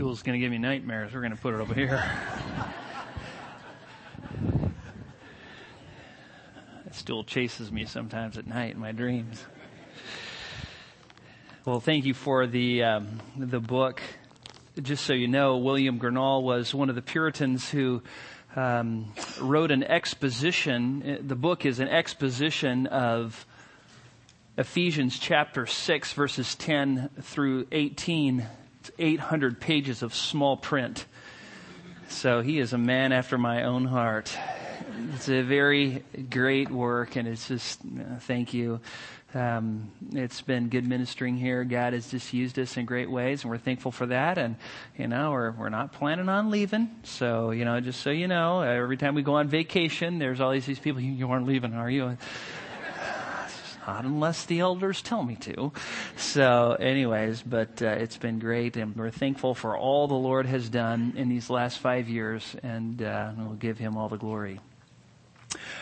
stool's going to give me nightmares. We're going to put it over here. that stool chases me sometimes at night in my dreams. Well, thank you for the um, the book. Just so you know, William Gurnall was one of the Puritans who um, wrote an exposition. The book is an exposition of Ephesians chapter 6, verses 10 through 18. It's 800 pages of small print. So he is a man after my own heart. It's a very great work, and it's just uh, thank you. Um, it's been good ministering here. God has just used us in great ways, and we're thankful for that. And you know, we're we're not planning on leaving. So you know, just so you know, every time we go on vacation, there's always these people. You aren't leaving, are you? Not unless the elders tell me to. So, anyways, but uh, it's been great, and we're thankful for all the Lord has done in these last five years, and uh, we'll give Him all the glory.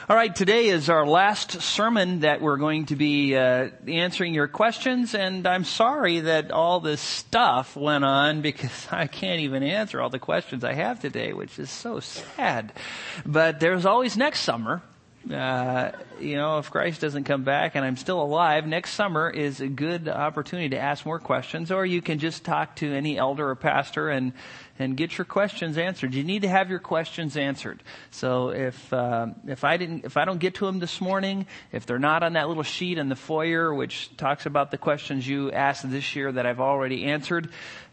All right, today is our last sermon that we're going to be uh, answering your questions, and I'm sorry that all this stuff went on because I can't even answer all the questions I have today, which is so sad. But there's always next summer. Uh, you know, if Christ doesn't come back and I'm still alive, next summer is a good opportunity to ask more questions, or you can just talk to any elder or pastor and and get your questions answered. You need to have your questions answered. So if uh, if I didn't if I don't get to them this morning, if they're not on that little sheet in the foyer which talks about the questions you asked this year that I've already answered,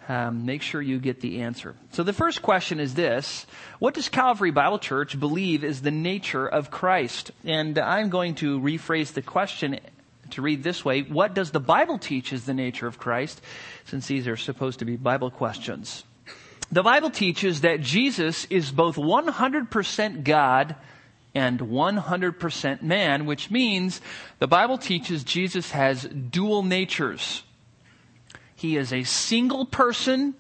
um, make sure you get the answer. So the first question is this: What does Calvary Bible Church believe is the nature of Christ? And I'm going to rephrase the question to read this way: What does the Bible teach is the nature of Christ? Since these are supposed to be Bible questions. The Bible teaches that Jesus is both 100% God and 100% man, which means the Bible teaches Jesus has dual natures. He is a single person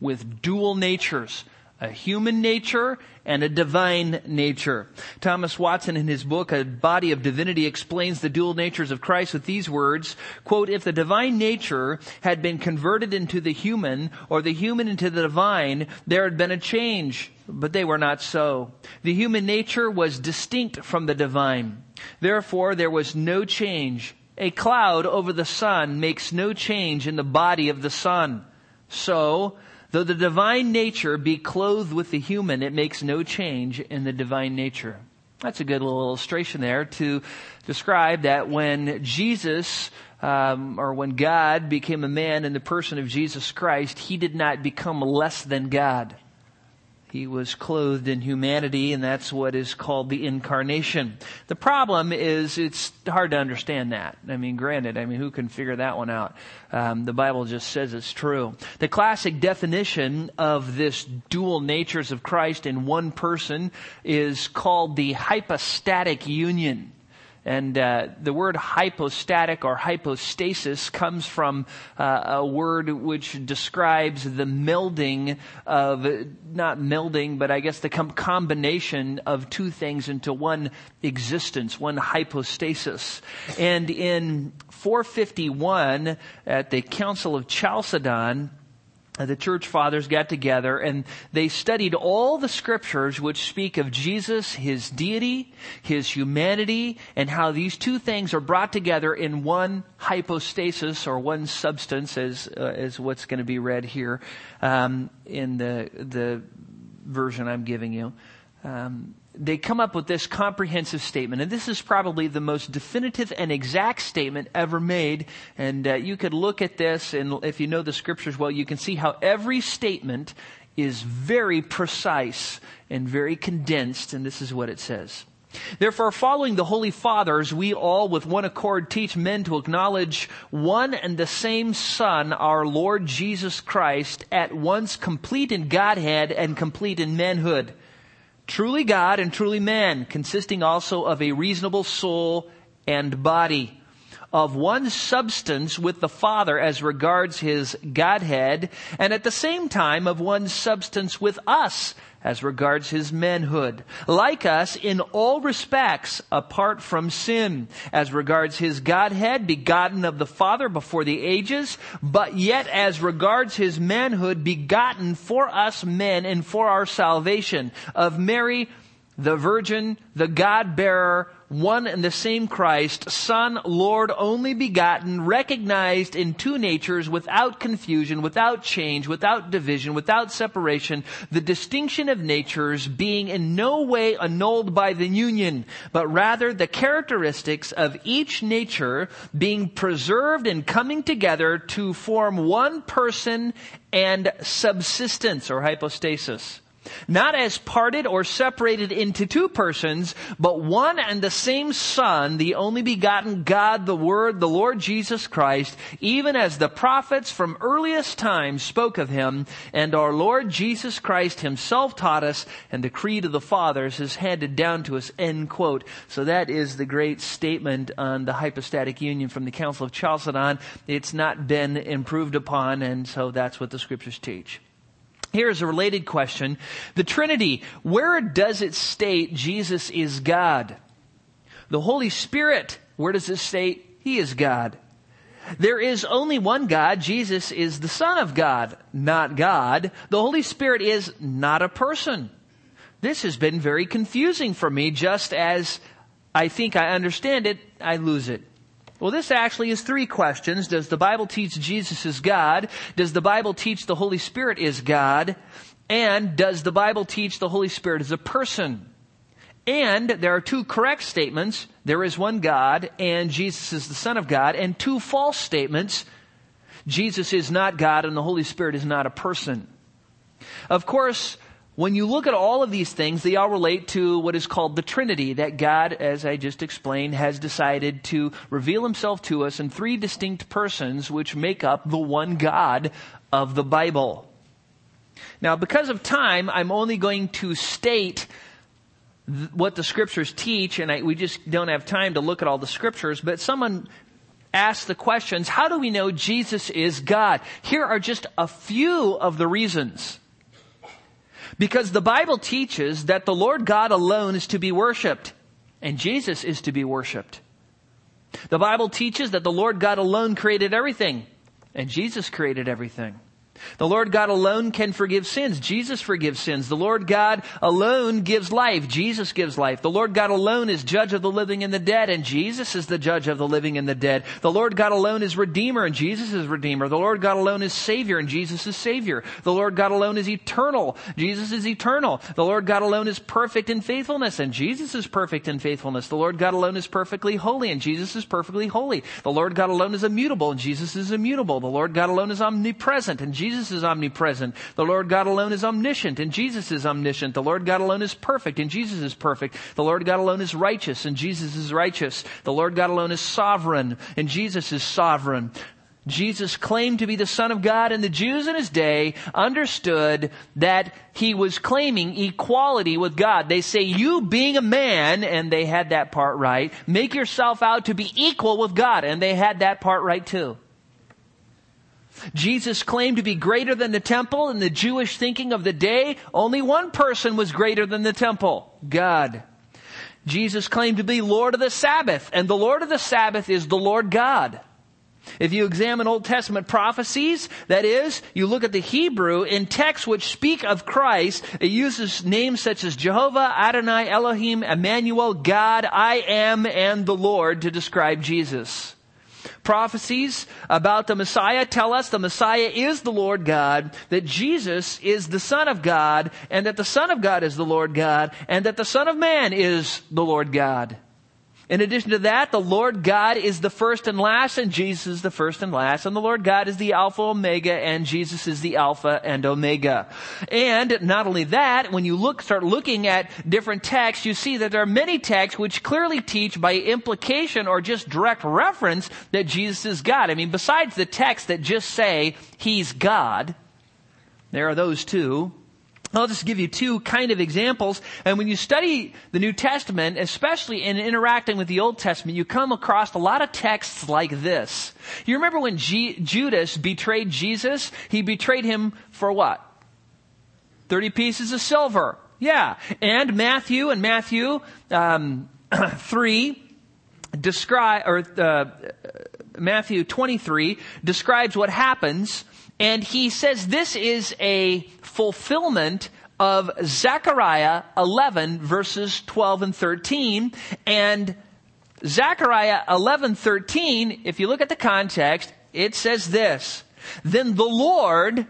with dual natures a human nature and a divine nature. Thomas Watson in his book, A Body of Divinity, explains the dual natures of Christ with these words, quote, if the divine nature had been converted into the human or the human into the divine, there had been a change, but they were not so. The human nature was distinct from the divine. Therefore, there was no change. A cloud over the sun makes no change in the body of the sun. So, Though the divine nature be clothed with the human, it makes no change in the divine nature. That's a good little illustration there to describe that when Jesus, um, or when God became a man in the person of Jesus Christ, he did not become less than God. He was clothed in humanity, and that's what is called the incarnation. The problem is it's hard to understand that. I mean, granted, I mean, who can figure that one out? Um, the Bible just says it's true. The classic definition of this dual natures of Christ in one person is called the hypostatic union. And uh, the word hypostatic or hypostasis comes from uh, a word which describes the melding of, not melding, but I guess the com- combination of two things into one existence, one hypostasis. And in 451 at the Council of Chalcedon, the church fathers got together and they studied all the scriptures which speak of Jesus, his deity, his humanity, and how these two things are brought together in one hypostasis or one substance, as uh, as what's going to be read here um, in the the version I'm giving you. Um, they come up with this comprehensive statement, and this is probably the most definitive and exact statement ever made. And uh, you could look at this, and if you know the scriptures well, you can see how every statement is very precise and very condensed, and this is what it says. Therefore, following the Holy Fathers, we all with one accord teach men to acknowledge one and the same Son, our Lord Jesus Christ, at once complete in Godhead and complete in manhood truly God and truly man, consisting also of a reasonable soul and body. of one substance with the Father as regards his Godhead, and at the same time of one substance with us as regards his manhood. Like us in all respects apart from sin, as regards his Godhead, begotten of the Father before the ages, but yet as regards his manhood, begotten for us men and for our salvation, of Mary, the Virgin, the God bearer, one and the same Christ, Son, Lord, only begotten, recognized in two natures without confusion, without change, without division, without separation, the distinction of natures being in no way annulled by the union, but rather the characteristics of each nature being preserved and coming together to form one person and subsistence or hypostasis. Not as parted or separated into two persons, but one and the same Son, the only begotten God, the Word, the Lord Jesus Christ, even as the prophets from earliest times spoke of him, and our Lord Jesus Christ himself taught us, and the creed of the fathers is handed down to us, end quote. So that is the great statement on the hypostatic union from the Council of Chalcedon. It's not been improved upon, and so that's what the scriptures teach. Here's a related question. The Trinity, where does it state Jesus is God? The Holy Spirit, where does it state He is God? There is only one God. Jesus is the Son of God, not God. The Holy Spirit is not a person. This has been very confusing for me, just as I think I understand it, I lose it. Well, this actually is three questions. Does the Bible teach Jesus is God? Does the Bible teach the Holy Spirit is God? And does the Bible teach the Holy Spirit is a person? And there are two correct statements. There is one God and Jesus is the Son of God. And two false statements. Jesus is not God and the Holy Spirit is not a person. Of course, when you look at all of these things, they all relate to what is called the Trinity, that God, as I just explained, has decided to reveal himself to us in three distinct persons which make up the one God of the Bible. Now, because of time, I'm only going to state th- what the scriptures teach, and I, we just don't have time to look at all the scriptures, but someone asked the questions, how do we know Jesus is God? Here are just a few of the reasons. Because the Bible teaches that the Lord God alone is to be worshiped and Jesus is to be worshiped. The Bible teaches that the Lord God alone created everything and Jesus created everything. The Lord God alone can forgive sins. Jesus forgives sins. The Lord God alone gives life. Jesus gives life. The Lord God alone is judge of the living and the dead, and Jesus is the judge of the living and the dead. The Lord God alone is redeemer, and Jesus is redeemer. The Lord God alone is savior, and Jesus is savior. The Lord God alone is eternal. Jesus is eternal. The Lord God alone is perfect in faithfulness, and Jesus is perfect in faithfulness. The Lord God alone is perfectly holy, and Jesus is perfectly holy. The Lord God alone is immutable, and Jesus is immutable. The Lord God alone is omnipresent, and Jesus Jesus is omnipresent. The Lord God alone is omniscient and Jesus is omniscient. The Lord God alone is perfect and Jesus is perfect. The Lord God alone is righteous and Jesus is righteous. The Lord God alone is sovereign and Jesus is sovereign. Jesus claimed to be the Son of God, and the Jews in his day understood that he was claiming equality with God. They say, You being a man, and they had that part right, make yourself out to be equal with God, and they had that part right too. Jesus claimed to be greater than the temple in the Jewish thinking of the day. Only one person was greater than the temple. God. Jesus claimed to be Lord of the Sabbath, and the Lord of the Sabbath is the Lord God. If you examine Old Testament prophecies, that is, you look at the Hebrew in texts which speak of Christ, it uses names such as Jehovah, Adonai, Elohim, Emmanuel, God, I am, and the Lord to describe Jesus. Prophecies about the Messiah tell us the Messiah is the Lord God, that Jesus is the Son of God, and that the Son of God is the Lord God, and that the Son of Man is the Lord God. In addition to that, the Lord God is the first and last, and Jesus is the first and last, and the Lord God is the Alpha Omega, and Jesus is the Alpha and Omega. And not only that, when you look, start looking at different texts, you see that there are many texts which clearly teach by implication or just direct reference that Jesus is God. I mean, besides the texts that just say He's God, there are those too. I'll just give you two kind of examples. And when you study the New Testament, especially in interacting with the Old Testament, you come across a lot of texts like this. You remember when G- Judas betrayed Jesus? He betrayed him for what? 30 pieces of silver. Yeah. And Matthew and Matthew um, 3 describe, or uh, Matthew 23 describes what happens and he says this is a fulfillment of Zechariah 11 verses 12 and 13. And Zechariah 11, 13, if you look at the context, it says this. Then the Lord,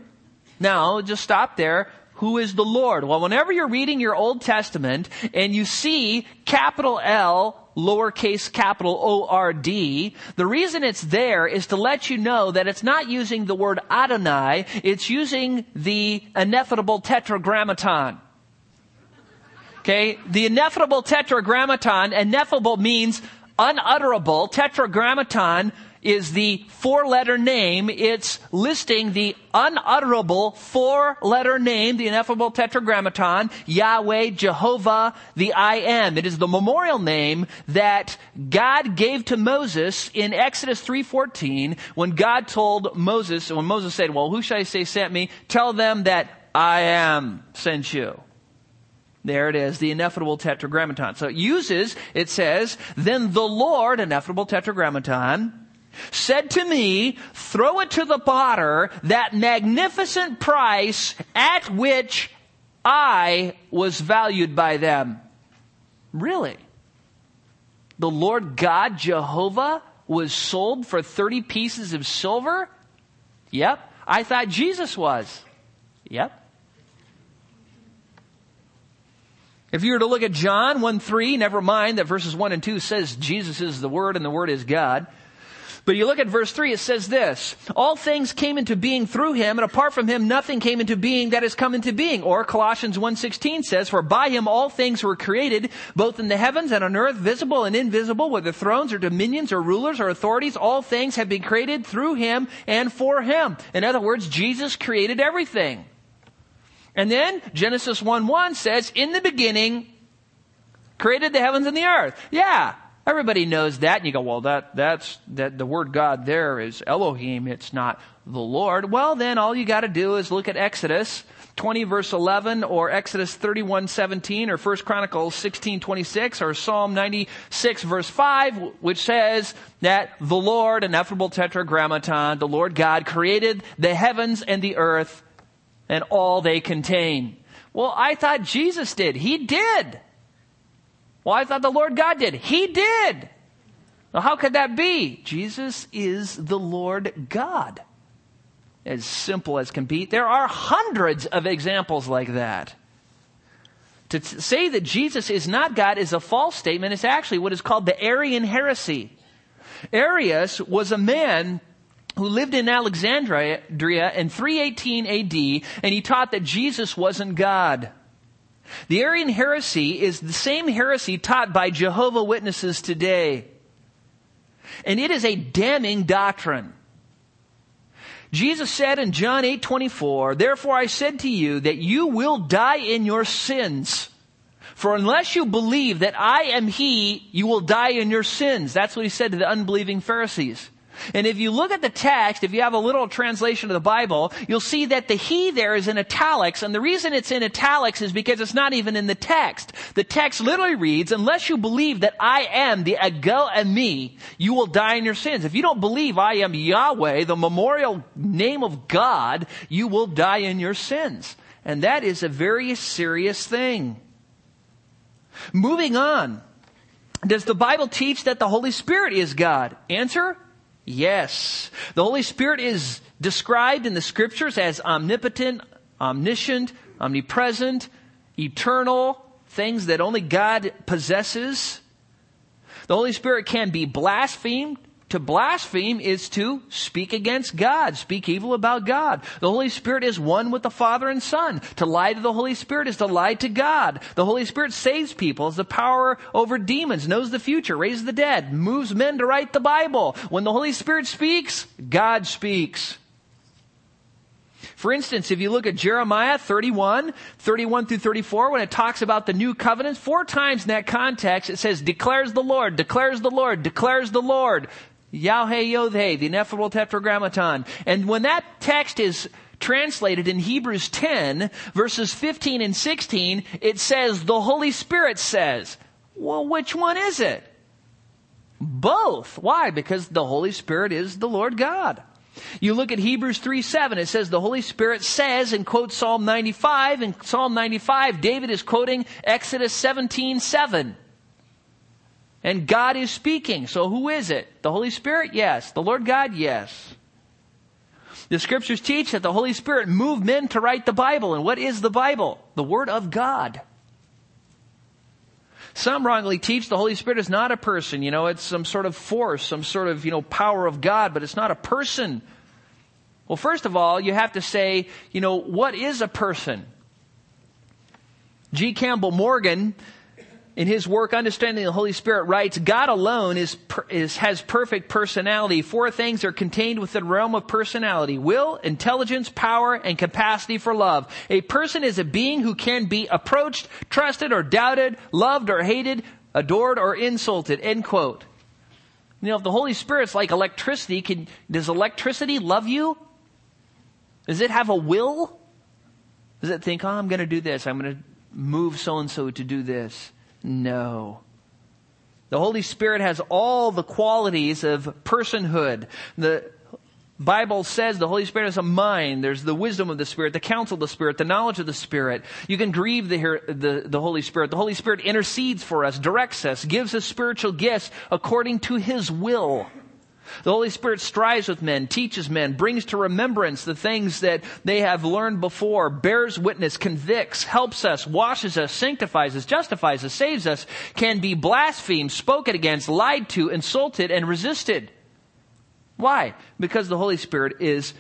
now just stop there. Who is the Lord? Well, whenever you're reading your Old Testament and you see capital L lowercase capital O-R-D. The reason it's there is to let you know that it's not using the word Adonai, it's using the ineffable tetragrammaton. Okay? The ineffable tetragrammaton, ineffable means unutterable. Tetragrammaton is the four letter name. It's listing the unutterable four letter name, the ineffable tetragrammaton, Yahweh, Jehovah, the I am. It is the memorial name that God gave to Moses in Exodus 3.14 when God told Moses, when Moses said, well, who shall I say sent me? Tell them that I am sent you. There it is, the ineffable tetragrammaton. So it uses, it says, then the Lord, ineffable tetragrammaton, said to me, throw it to the potter, that magnificent price at which I was valued by them. Really? The Lord God Jehovah was sold for 30 pieces of silver? Yep. I thought Jesus was. Yep. If you were to look at John 1 3, never mind that verses 1 and 2 says Jesus is the Word and the Word is God. But you look at verse 3, it says this, all things came into being through him, and apart from him nothing came into being that has come into being. Or Colossians 1.16 says, for by him all things were created, both in the heavens and on earth, visible and invisible, whether thrones or dominions or rulers or authorities, all things have been created through him and for him. In other words, Jesus created everything. And then Genesis 1.1 says, in the beginning, created the heavens and the earth. Yeah, Everybody knows that, and you go, well, that, that's, that the word God there is Elohim, it's not the Lord. Well, then all you gotta do is look at Exodus 20 verse 11, or Exodus 31 17, or 1 Chronicles 16 26, or Psalm 96 verse 5, which says that the Lord, ineffable tetragrammaton, the Lord God created the heavens and the earth and all they contain. Well, I thought Jesus did. He did. Well, I thought the Lord God did. He did. How could that be? Jesus is the Lord God. As simple as can be. There are hundreds of examples like that. To t- say that Jesus is not God is a false statement. It's actually what is called the Arian heresy. Arius was a man who lived in Alexandria in 318 AD, and he taught that Jesus wasn't God. The Arian heresy is the same heresy taught by Jehovah Witnesses today. And it is a damning doctrine. Jesus said in John 8, 24, Therefore I said to you that you will die in your sins. For unless you believe that I am He, you will die in your sins. That's what He said to the unbelieving Pharisees. And if you look at the text, if you have a little translation of the Bible, you'll see that the he there is in italics. And the reason it's in italics is because it's not even in the text. The text literally reads, unless you believe that I am the ego eimi, you will die in your sins. If you don't believe I am Yahweh, the memorial name of God, you will die in your sins. And that is a very serious thing. Moving on. Does the Bible teach that the Holy Spirit is God? Answer, Yes. The Holy Spirit is described in the scriptures as omnipotent, omniscient, omnipresent, eternal, things that only God possesses. The Holy Spirit can be blasphemed, to blaspheme is to speak against God, speak evil about God. The Holy Spirit is one with the Father and Son. To lie to the Holy Spirit is to lie to God. The Holy Spirit saves people, has the power over demons, knows the future, raises the dead, moves men to write the Bible. When the Holy Spirit speaks, God speaks. For instance, if you look at Jeremiah 31, 31 through 34, when it talks about the new covenant, four times in that context it says, declares the Lord, declares the Lord, declares the Lord. Yahweh Yodhe, the ineffable tetragrammaton. And when that text is translated in Hebrews 10, verses 15 and 16, it says, the Holy Spirit says. Well, which one is it? Both. Why? Because the Holy Spirit is the Lord God. You look at Hebrews 3 7, it says the Holy Spirit says and quotes Psalm 95. In Psalm 95, David is quoting Exodus 17 7. And God is speaking. So who is it? The Holy Spirit? Yes. The Lord God? Yes. The scriptures teach that the Holy Spirit moved men to write the Bible. And what is the Bible? The Word of God. Some wrongly teach the Holy Spirit is not a person. You know, it's some sort of force, some sort of, you know, power of God, but it's not a person. Well, first of all, you have to say, you know, what is a person? G. Campbell Morgan in his work Understanding the Holy Spirit writes, God alone is, is, has perfect personality. Four things are contained within the realm of personality. Will, intelligence, power, and capacity for love. A person is a being who can be approached, trusted or doubted, loved or hated, adored or insulted. End quote. You know, if the Holy Spirit's like electricity, can, does electricity love you? Does it have a will? Does it think, oh, I'm going to do this. I'm going to move so and so to do this? No. The Holy Spirit has all the qualities of personhood. The Bible says the Holy Spirit has a mind. There's the wisdom of the Spirit, the counsel of the Spirit, the knowledge of the Spirit. You can grieve the, the, the Holy Spirit. The Holy Spirit intercedes for us, directs us, gives us spiritual gifts according to His will. The Holy Spirit strives with men, teaches men, brings to remembrance the things that they have learned before, bears witness, convicts, helps us, washes us, sanctifies us, justifies us, saves us, can be blasphemed, spoken against, lied to, insulted, and resisted. Why? Because the Holy Spirit is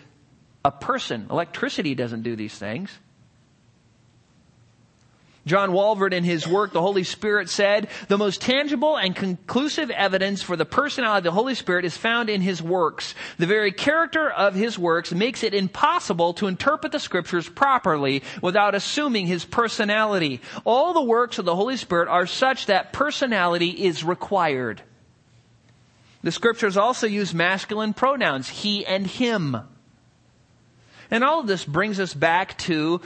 a person. Electricity doesn't do these things. John Walvoord in his work, The Holy Spirit said, the most tangible and conclusive evidence for the personality of the Holy Spirit is found in his works. The very character of his works makes it impossible to interpret the scriptures properly without assuming his personality. All the works of the Holy Spirit are such that personality is required. The scriptures also use masculine pronouns, he and him. And all of this brings us back to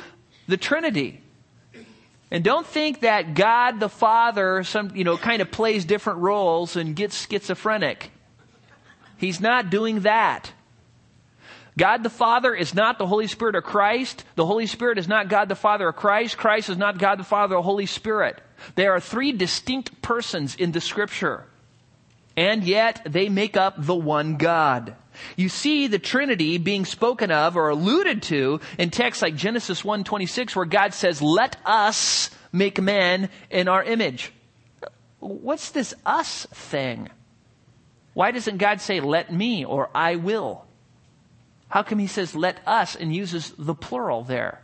the Trinity. And don't think that God the Father, some, you know, kind of plays different roles and gets schizophrenic. He's not doing that. God the Father is not the Holy Spirit of Christ. The Holy Spirit is not God the Father of Christ. Christ is not God the Father of the Holy Spirit. There are three distinct persons in the scripture. And yet they make up the one God. You see the Trinity being spoken of or alluded to in texts like Genesis 1:26 where God says, "Let us make man in our image." What's this us thing? Why doesn't God say, "Let me" or "I will"? How come he says, "Let us" and uses the plural there?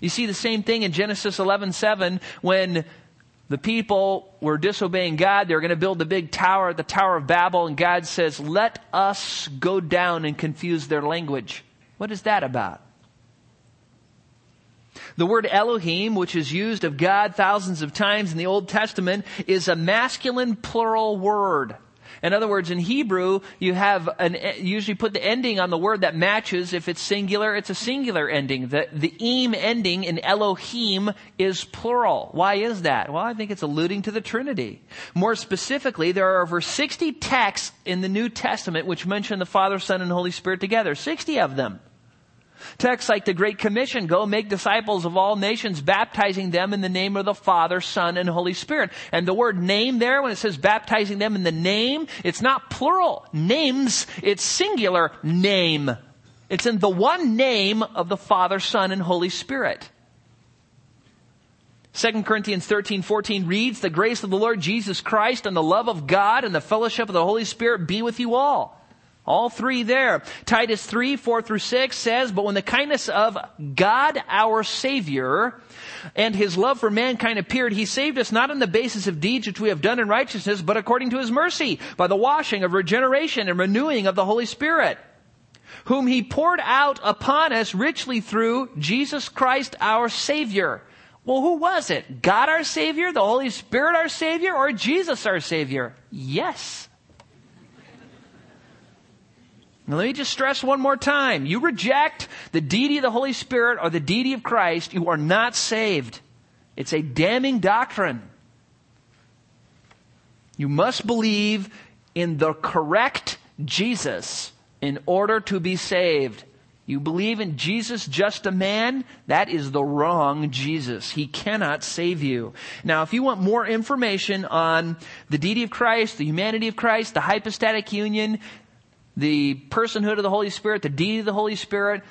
You see the same thing in Genesis 11:7 when the people were disobeying God. They were going to build the big tower, the Tower of Babel, and God says, let us go down and confuse their language. What is that about? The word Elohim, which is used of God thousands of times in the Old Testament, is a masculine plural word. In other words, in Hebrew, you have an, usually put the ending on the word that matches. If it's singular, it's a singular ending. The, the eem ending in Elohim is plural. Why is that? Well, I think it's alluding to the Trinity. More specifically, there are over 60 texts in the New Testament which mention the Father, Son, and Holy Spirit together. 60 of them. Texts like the Great Commission, go make disciples of all nations, baptizing them in the name of the Father, Son, and Holy Spirit. And the word name there, when it says baptizing them in the name, it's not plural names, it's singular name. It's in the one name of the Father, Son, and Holy Spirit. 2 Corinthians 13, 14 reads, The grace of the Lord Jesus Christ and the love of God and the fellowship of the Holy Spirit be with you all. All three there. Titus 3, 4 through 6 says, But when the kindness of God our Savior and His love for mankind appeared, He saved us not on the basis of deeds which we have done in righteousness, but according to His mercy, by the washing of regeneration and renewing of the Holy Spirit whom he poured out upon us richly through Jesus Christ our Savior. Well, who was it? God our Savior, the Holy Spirit our Savior, or Jesus our Savior? Yes. Now, let me just stress one more time. You reject the deity of the Holy Spirit or the deity of Christ, you are not saved. It's a damning doctrine. You must believe in the correct Jesus in order to be saved. You believe in Jesus just a man? That is the wrong Jesus. He cannot save you. Now, if you want more information on the deity of Christ, the humanity of Christ, the hypostatic union, the personhood of the Holy Spirit, the deity of the Holy Spirit,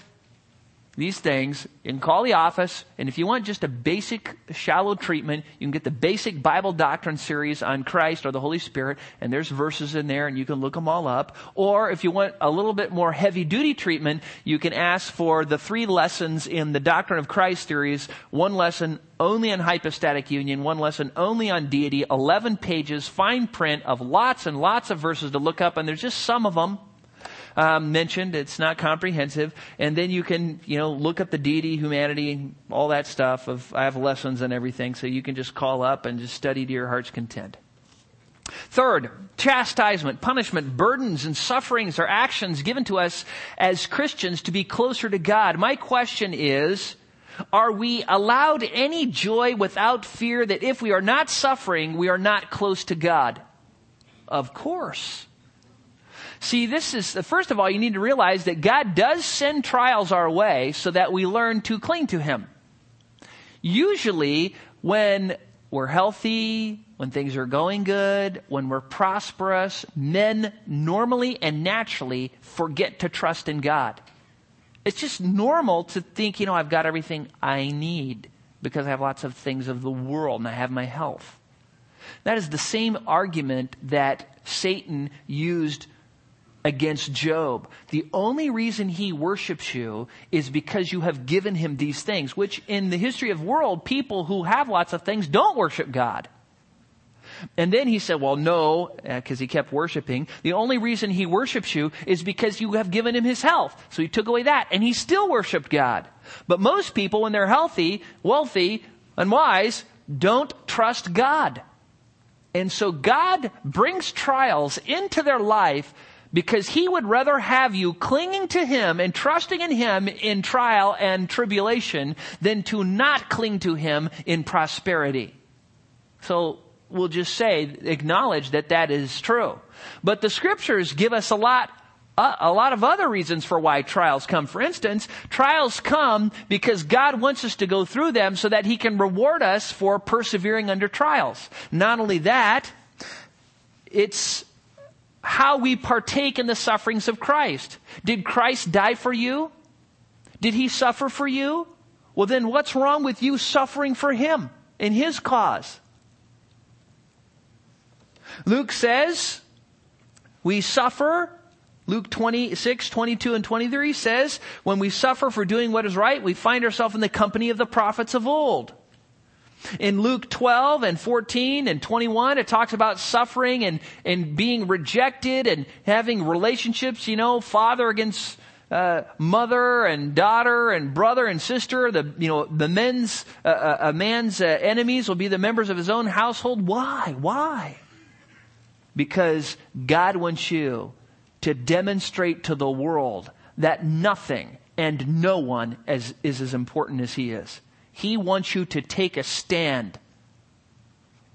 these things and call the office. And if you want just a basic, shallow treatment, you can get the basic Bible doctrine series on Christ or the Holy Spirit, and there's verses in there, and you can look them all up. Or if you want a little bit more heavy duty treatment, you can ask for the three lessons in the Doctrine of Christ series. One lesson only on hypostatic union, one lesson only on deity, 11 pages, fine print of lots and lots of verses to look up, and there's just some of them um, mentioned. It's not comprehensive. And then you can, you know, look up the deity, humanity, all that stuff. Of I have lessons and everything, so you can just call up and just study to your heart's content. Third, chastisement, punishment, burdens, and sufferings are actions given to us as Christians to be closer to God. My question is, are we allowed any joy without fear that if we are not suffering, we are not close to God? Of course. See, this is, first of all, you need to realize that God does send trials our way so that we learn to cling to Him. Usually, when we're healthy, when things are going good, when we're prosperous, men normally and naturally forget to trust in God. It's just normal to think, you know, I've got everything I need because I have lots of things of the world and I have my health. That is the same argument that Satan used against Job. The only reason he worships you is because you have given him these things, which in the history of world, people who have lots of things don't worship God. And then he said, well, no, because uh, he kept worshiping. The only reason he worships you is because you have given him his health. So he took away that and he still worshiped God. But most people, when they're healthy, wealthy, and wise, don't trust God. And so God brings trials into their life because he would rather have you clinging to him and trusting in him in trial and tribulation than to not cling to him in prosperity. So we'll just say, acknowledge that that is true. But the scriptures give us a lot a lot of other reasons for why trials come. For instance, trials come because God wants us to go through them so that He can reward us for persevering under trials. Not only that, it's how we partake in the sufferings of Christ. Did Christ die for you? Did he suffer for you? Well, then what's wrong with you suffering for him in his cause? Luke says, we suffer. Luke 26, 22, and 23 says, when we suffer for doing what is right, we find ourselves in the company of the prophets of old. In Luke 12 and 14 and 21, it talks about suffering and, and being rejected and having relationships, you know, father against uh, mother and daughter and brother and sister. The, you know, the men's, uh, uh a man's uh, enemies will be the members of his own household. Why? Why? Because God wants you to demonstrate to the world that nothing and no one is, is as important as he is. He wants you to take a stand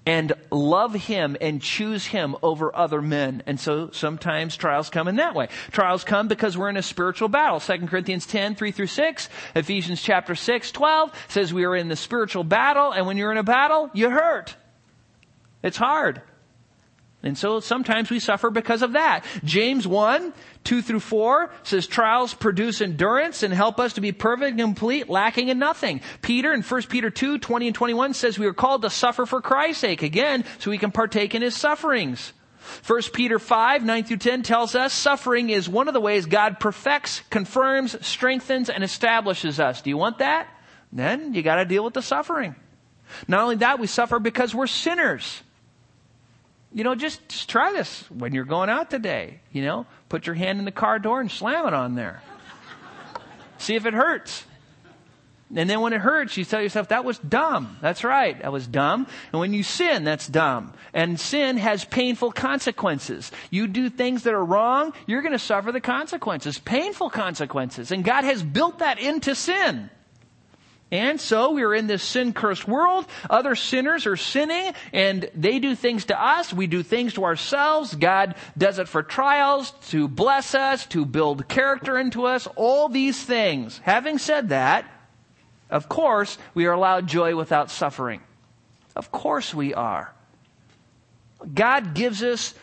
and love him and choose him over other men. And so sometimes trials come in that way. Trials come because we're in a spiritual battle. 2 Corinthians 10, 3 through 6. Ephesians chapter 6, 12 says we are in the spiritual battle and when you're in a battle, you hurt. It's hard. And so sometimes we suffer because of that. James 1, 2 through 4 says trials produce endurance and help us to be perfect and complete, lacking in nothing. Peter in 1 Peter 2, 20 and 21 says we are called to suffer for Christ's sake, again, so we can partake in his sufferings. 1 Peter 5, 9 through 10 tells us suffering is one of the ways God perfects, confirms, strengthens, and establishes us. Do you want that? Then you gotta deal with the suffering. Not only that, we suffer because we're sinners you know, just, just try this when you're going out today. You know, Put your hand in the car door and slam it on there. See if it hurts. And then when it hurts, you tell yourself, that was dumb. That's right. That was dumb. And when you sin, that's dumb. And sin has painful consequences. You do things that are wrong, you're going to suffer the consequences. Painful consequences. And God has built that into sin. And so we're in this sin cursed world. Other sinners are sinning and they do things to us. We do things to ourselves. God does it for trials, to bless us, to build character into us, all these things. Having said that, of course, we are allowed joy without suffering. Of course we are. God gives us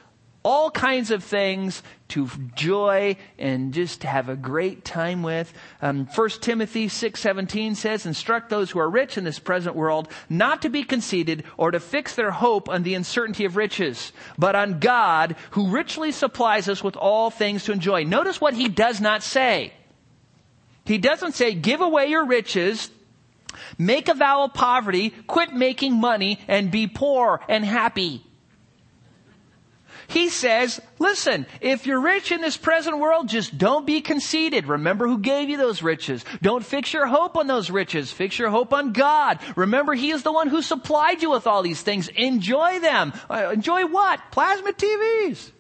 all kinds of things to joy and just have a great time with. Um, 1 Timothy 6:17 says, "Instruct those who are rich in this present world not to be conceited or to fix their hope on the uncertainty of riches, but on God who richly supplies us with all things to enjoy." Notice what he does not say. He doesn't say, give away your riches, make a vow of poverty, quit making money, and be poor and happy. He says, listen, if you're rich in this present world, just don't be conceited. Remember who gave you those riches. Don't fix your hope on those riches. Fix your hope on God. Remember He is the one who supplied you with all these things. Enjoy them. Uh, enjoy what? Plasma TVs.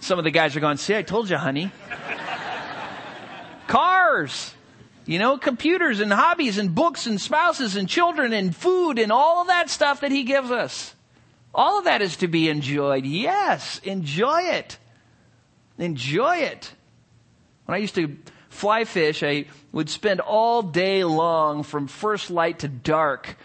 Some of the guys are going, see, I told you, honey cars, you know, computers and hobbies and books and spouses and children and food and all of that stuff that he gives us. All of that is to be enjoyed. Yes, enjoy it. Enjoy it. When I used to fly fish, I would spend all day long from first light to dark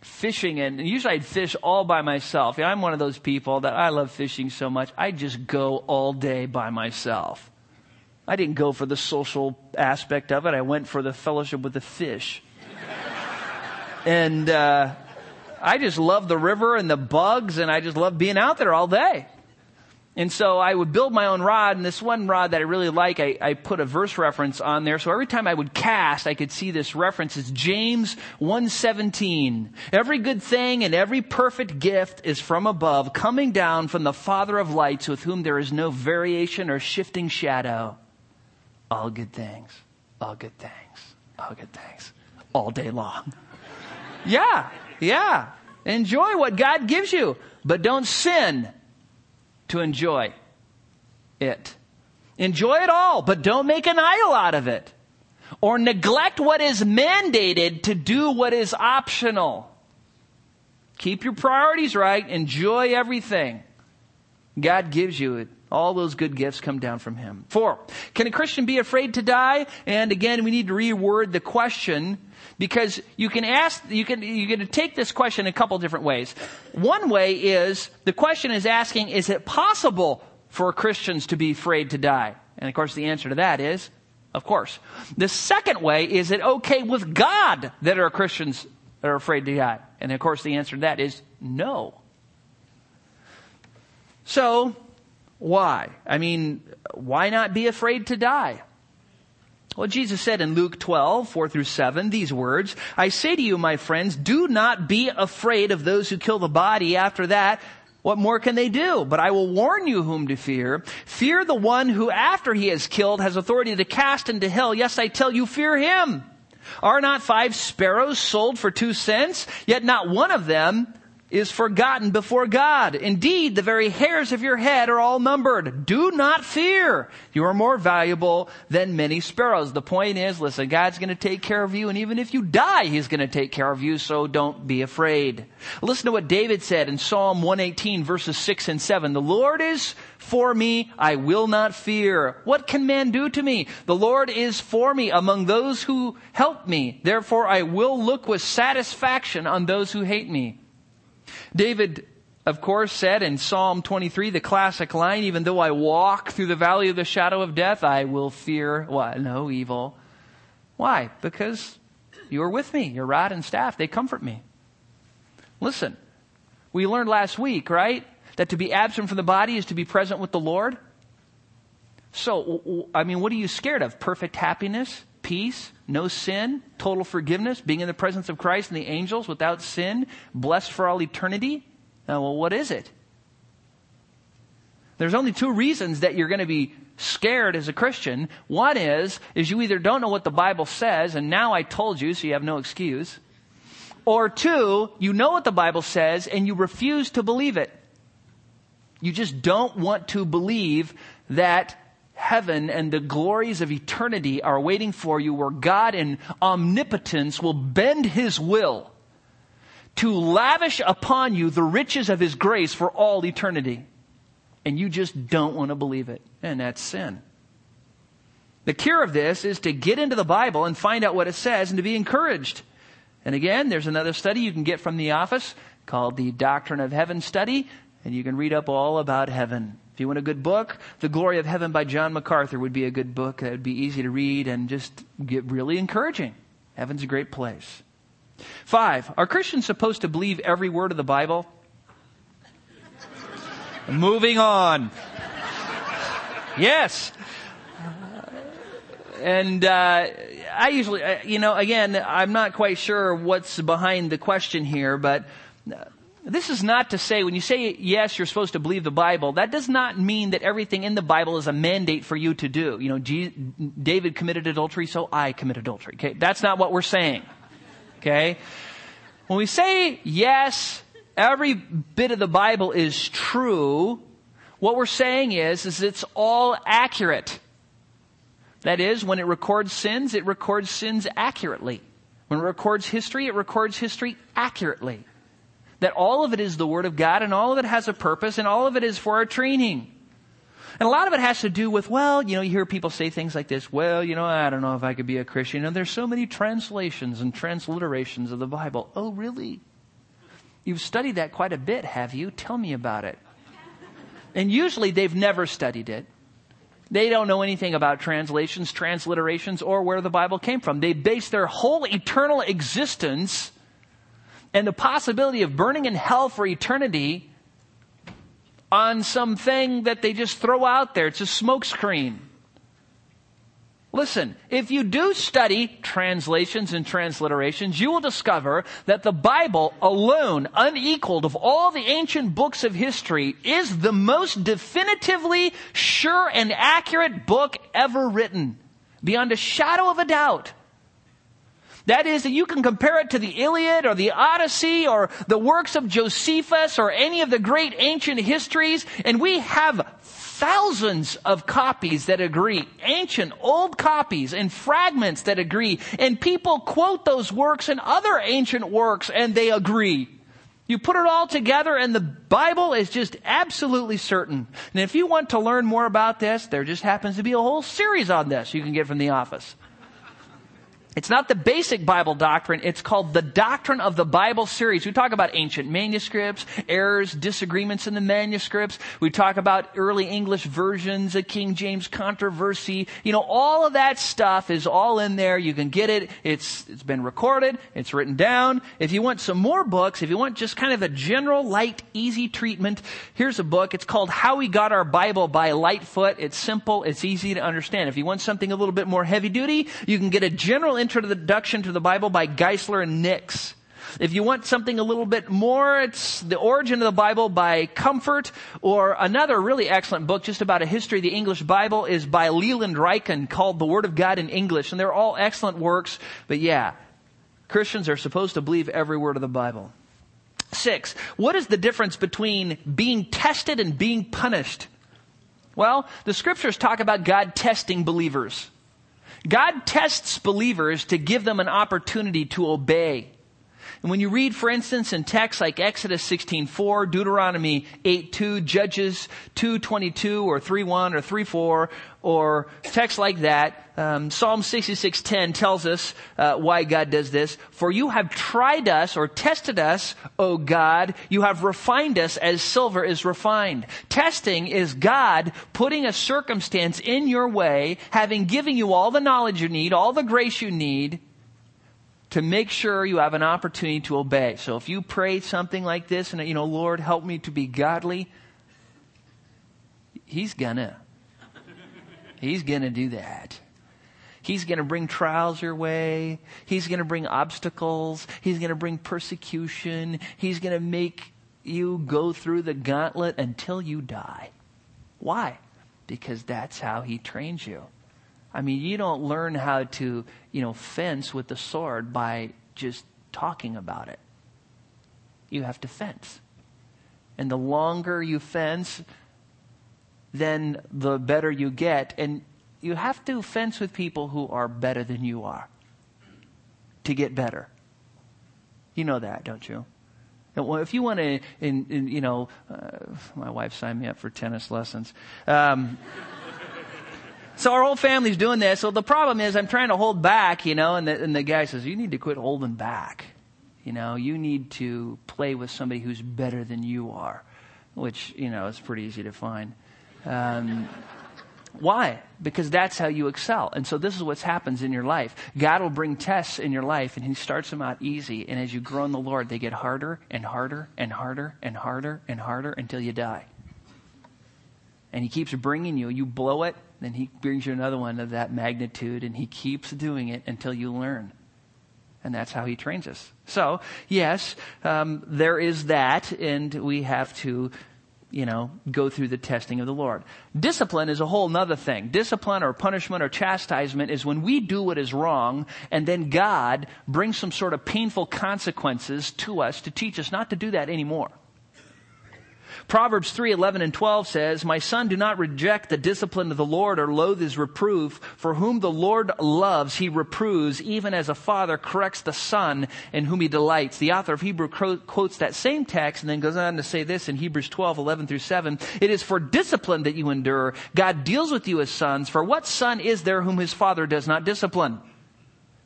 fishing and usually I'd fish all by myself. I'm one of those people that I love fishing so much. I just go all day by myself. I didn't go for the social aspect of it. I went for the fellowship with the fish. and uh, I just love the river and the bugs, and I just love being out there all day. And so I would build my own rod, and this one rod that I really like, I, I, put a verse reference on there. So every time I would cast, I could see this reference. It's James 1.17. Every good thing and every perfect gift is from above, coming down from the Father of lights, with whom there is no variation or shifting shadow all good things, all good things, all good things, all day long. yeah, yeah. Enjoy what God gives you, but don't sin to enjoy it. Enjoy it all, but don't make an idol out of it. Or neglect what is mandated to do what is optional. Keep your priorities right. Enjoy everything God gives you. It all those good gifts come down from Him. Four, can a Christian be afraid to die? And again, we need to reword the question because you can ask, you can, you can take this question a couple different ways. One way is, the question is asking, is it possible for Christians to be afraid to die? And of course the answer to that is, of course. The second way, is it okay with God that are Christians are afraid to die? And of course the answer to that is no. So, why? I mean, why not be afraid to die? Well, Jesus said in Luke 12, 4 through 7, these words, I say to you, my friends, do not be afraid of those who kill the body. After that, what more can they do? But I will warn you whom to fear. Fear the one who after he has killed has authority to cast into hell. Yes, I tell you, fear him. Are not five sparrows sold for two cents? Yet not one of them is forgotten before God. Indeed, the very hairs of your head are all numbered. Do not fear. You are more valuable than many sparrows. The point is, listen, God's going to take care of you, and even if you die, He's going to take care of you, so don't be afraid. Listen to what David said in Psalm 118 verses 6 and 7. The Lord is for me, I will not fear. What can man do to me? The Lord is for me among those who help me. Therefore I will look with satisfaction on those who hate me. David, of course, said in Psalm 23, the classic line, even though I walk through the valley of the shadow of death, I will fear what? No evil. Why? Because you are with me. Your rod and staff, they comfort me. Listen, we learned last week, right? That to be absent from the body is to be present with the Lord. So, I mean, what are you scared of? Perfect happiness? Peace? no sin, total forgiveness, being in the presence of Christ and the angels without sin, blessed for all eternity. Now, well, what is it? There's only two reasons that you're going to be scared as a Christian. One is, is you either don't know what the Bible says, and now I told you, so you have no excuse. Or two, you know what the Bible says, and you refuse to believe it. You just don't want to believe that heaven and the glories of eternity are waiting for you where God in omnipotence will bend his will to lavish upon you the riches of his grace for all eternity. And you just don't want to believe it. And that's sin. The cure of this is to get into the Bible and find out what it says and to be encouraged. And again, there's another study you can get from the office called the Doctrine of Heaven Study, and you can read up all about heaven. If you want a good book, The Glory of Heaven by John MacArthur would be a good book that would be easy to read and just get really encouraging. Heaven's a great place. Five, are Christians supposed to believe every word of the Bible? Moving on. Yes. And uh, I usually, uh, you know, again, I'm not quite sure what's behind the question here, but this is not to say, when you say yes, you're supposed to believe the Bible, that does not mean that everything in the Bible is a mandate for you to do. You know, G- David committed adultery, so I commit adultery. Okay? That's not what we're saying. Okay? When we say yes, every bit of the Bible is true, what we're saying is, is it's all accurate. That is, when it records sins, it records sins accurately. When it records history, it records history accurately that all of it is the Word of God and all of it has a purpose and all of it is for our training. And a lot of it has to do with, well, you know, you hear people say things like this, well, you know, I don't know if I could be a Christian. And there's so many translations and transliterations of the Bible. Oh, really? You've studied that quite a bit, have you? Tell me about it. And usually they've never studied it. They don't know anything about translations, transliterations, or where the Bible came from. They base their whole eternal existence and the possibility of burning in hell for eternity on something that they just throw out there. It's a smokescreen. Listen, if you do study translations and transliterations, you will discover that the Bible alone, unequaled of all the ancient books of history, is the most definitively sure and accurate book ever written. Beyond a shadow of a doubt. That is, that you can compare it to the Iliad or the Odyssey or the works of Josephus or any of the great ancient histories, and we have thousands of copies that agree, ancient, old copies and fragments that agree, and people quote those works and other ancient works and they agree. You put it all together and the Bible is just absolutely certain. And if you want to learn more about this, there just happens to be a whole series on this you can get from the office. It's not the basic Bible doctrine. It's called the Doctrine of the Bible series. We talk about ancient manuscripts, errors, disagreements in the manuscripts. We talk about early English versions, a King James controversy. You know, all of that stuff is all in there. You can get it. It's, it's been recorded. It's written down. If you want some more books, if you want just kind of a general, light, easy treatment, here's a book. It's called How We Got Our Bible by Lightfoot. It's simple. It's easy to understand. If you want something a little bit more heavy duty, you can get a general introduction to the Bible by Geisler and Nix. If you want something a little bit more, it's The Origin of the Bible by Comfort, or another really excellent book just about a history of the English Bible is by Leland Ryken called The Word of God in English. And they're all excellent works, but yeah, Christians are supposed to believe every word of the Bible. Six, what is the difference between being tested and being punished? Well, the scriptures talk about God testing believers. God tests believers to give them an opportunity to obey. And when you read, for instance, in texts like Exodus 16:4, Deuteronomy 8:2, Judges 2:22 or 3:1 or 3:4, or texts like that, um, Psalm 66:10 tells us uh, why God does this. For you have tried us or tested us, O God. You have refined us as silver is refined. Testing is God putting a circumstance in your way, having given you all the knowledge you need, all the grace you need, to make sure you have an opportunity to obey. So if you pray something like this and, you know, Lord, help me to be godly, He's gonna. He's gonna do that. He's going to bring trials your way. He's going to bring obstacles. He's going to bring persecution. He's going to make you go through the gauntlet until you die. Why? Because that's how he trains you. I mean, you don't learn how to, you know, fence with the sword by just talking about it. You have to fence. And the longer you fence, then the better you get. And you have to fence with people who are better than you are to get better. You know that, don't you? Well, if you want to, in, in, you know, uh, my wife signed me up for tennis lessons. Um, so our whole family's doing this. So the problem is I'm trying to hold back, you know, and the, and the guy says, you need to quit holding back. You know, you need to play with somebody who's better than you are, which, you know, is pretty easy to find. Um, why? Because that's how you excel. And so this is what happens in your life. God will bring tests in your life and he starts them out easy. And as you grow in the Lord, they get harder and harder and harder and harder and harder until you die. And he keeps bringing you. You blow it, then he brings you another one of that magnitude and he keeps doing it until you learn. And that's how he trains us. So, yes, um, there is that, and we have to you know, go through the testing of the Lord. Discipline is a whole nother thing. Discipline or punishment or chastisement is when we do what is wrong and then God brings some sort of painful consequences to us to teach us not to do that anymore. Proverbs 3, 11 and 12 says, My son, do not reject the discipline of the Lord or loathe his reproof. For whom the Lord loves, he reproves, even as a father corrects the son in whom he delights. The author of Hebrew quotes that same text and then goes on to say this in Hebrews 12, 11 through 7. It is for discipline that you endure. God deals with you as sons. For what son is there whom his father does not discipline?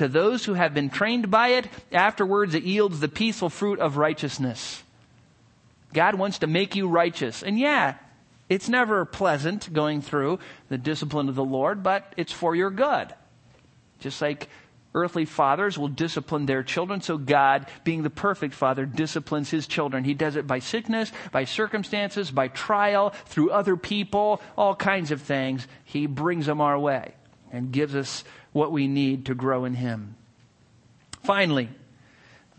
to those who have been trained by it, afterwards it yields the peaceful fruit of righteousness. God wants to make you righteous. And yeah, it's never pleasant going through the discipline of the Lord, but it's for your good. Just like earthly fathers will discipline their children, so God, being the perfect father, disciplines his children. He does it by sickness, by circumstances, by trial, through other people, all kinds of things. He brings them our way and gives us what we need to grow in Him. Finally,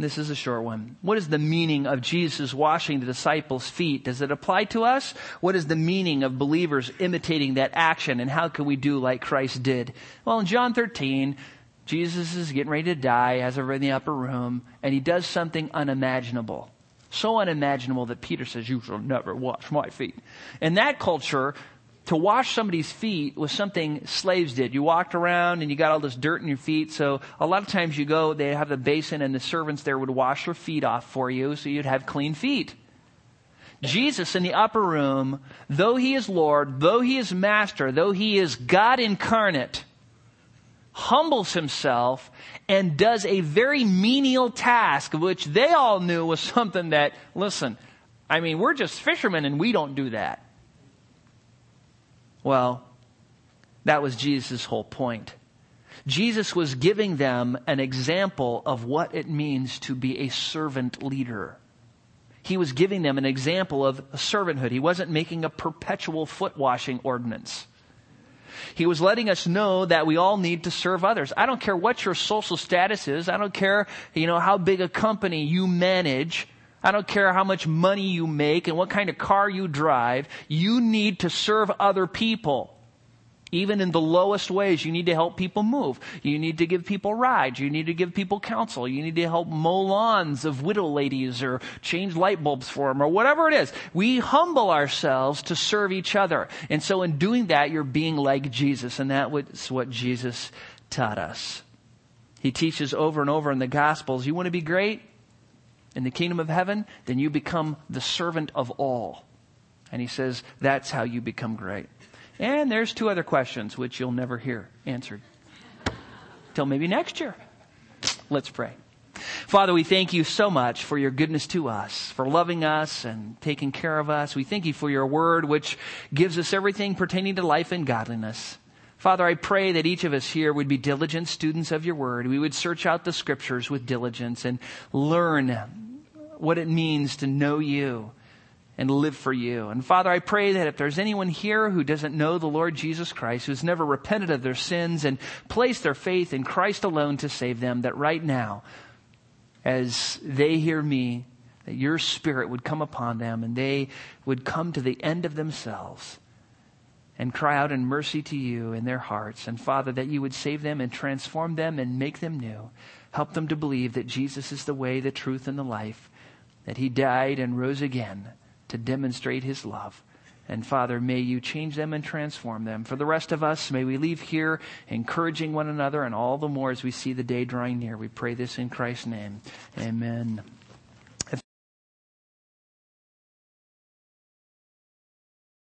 this is a short one. What is the meaning of Jesus washing the disciples' feet? Does it apply to us? What is the meaning of believers imitating that action and how can we do like Christ did? Well, in John 13, Jesus is getting ready to die, has her in the upper room, and he does something unimaginable. So unimaginable that Peter says, you shall never wash my feet. In that culture, to wash somebody's feet was something slaves did. You walked around and you got all this dirt in your feet. So a lot of times you go, they have the basin and the servants there would wash your feet off for you so you'd have clean feet. Jesus in the upper room, though he is Lord, though he is master, though he is God incarnate, humbles himself and does a very menial task, which they all knew was something that, listen, I mean, we're just fishermen and we don't do that. Well, that was Jesus' whole point. Jesus was giving them an example of what it means to be a servant leader. He was giving them an example of servanthood. He wasn't making a perpetual foot washing ordinance. He was letting us know that we all need to serve others. I don't care what your social status is. I don't care, you know, how big a company you manage. I don't care how much money you make and what kind of car you drive. You need to serve other people. Even in the lowest ways, you need to help people move. You need to give people rides. You need to give people counsel. You need to help mow lawns of widow ladies or change light bulbs for them or whatever it is. We humble ourselves to serve each other. And so in doing that, you're being like Jesus. And that was what Jesus taught us. He teaches over and over in the Gospels, you want to be great? In the kingdom of heaven, then you become the servant of all. And he says, that's how you become great. And there's two other questions which you'll never hear answered. Till maybe next year. Let's pray. Father, we thank you so much for your goodness to us, for loving us and taking care of us. We thank you for your word, which gives us everything pertaining to life and godliness. Father, I pray that each of us here would be diligent students of your word. We would search out the scriptures with diligence and learn what it means to know you and live for you. And Father, I pray that if there's anyone here who doesn't know the Lord Jesus Christ, who's never repented of their sins and placed their faith in Christ alone to save them, that right now, as they hear me, that your spirit would come upon them and they would come to the end of themselves and cry out in mercy to you in their hearts. And Father, that you would save them and transform them and make them new. Help them to believe that Jesus is the way, the truth, and the life, that he died and rose again to demonstrate his love. And Father, may you change them and transform them. For the rest of us, may we leave here encouraging one another and all the more as we see the day drawing near. We pray this in Christ's name. Amen.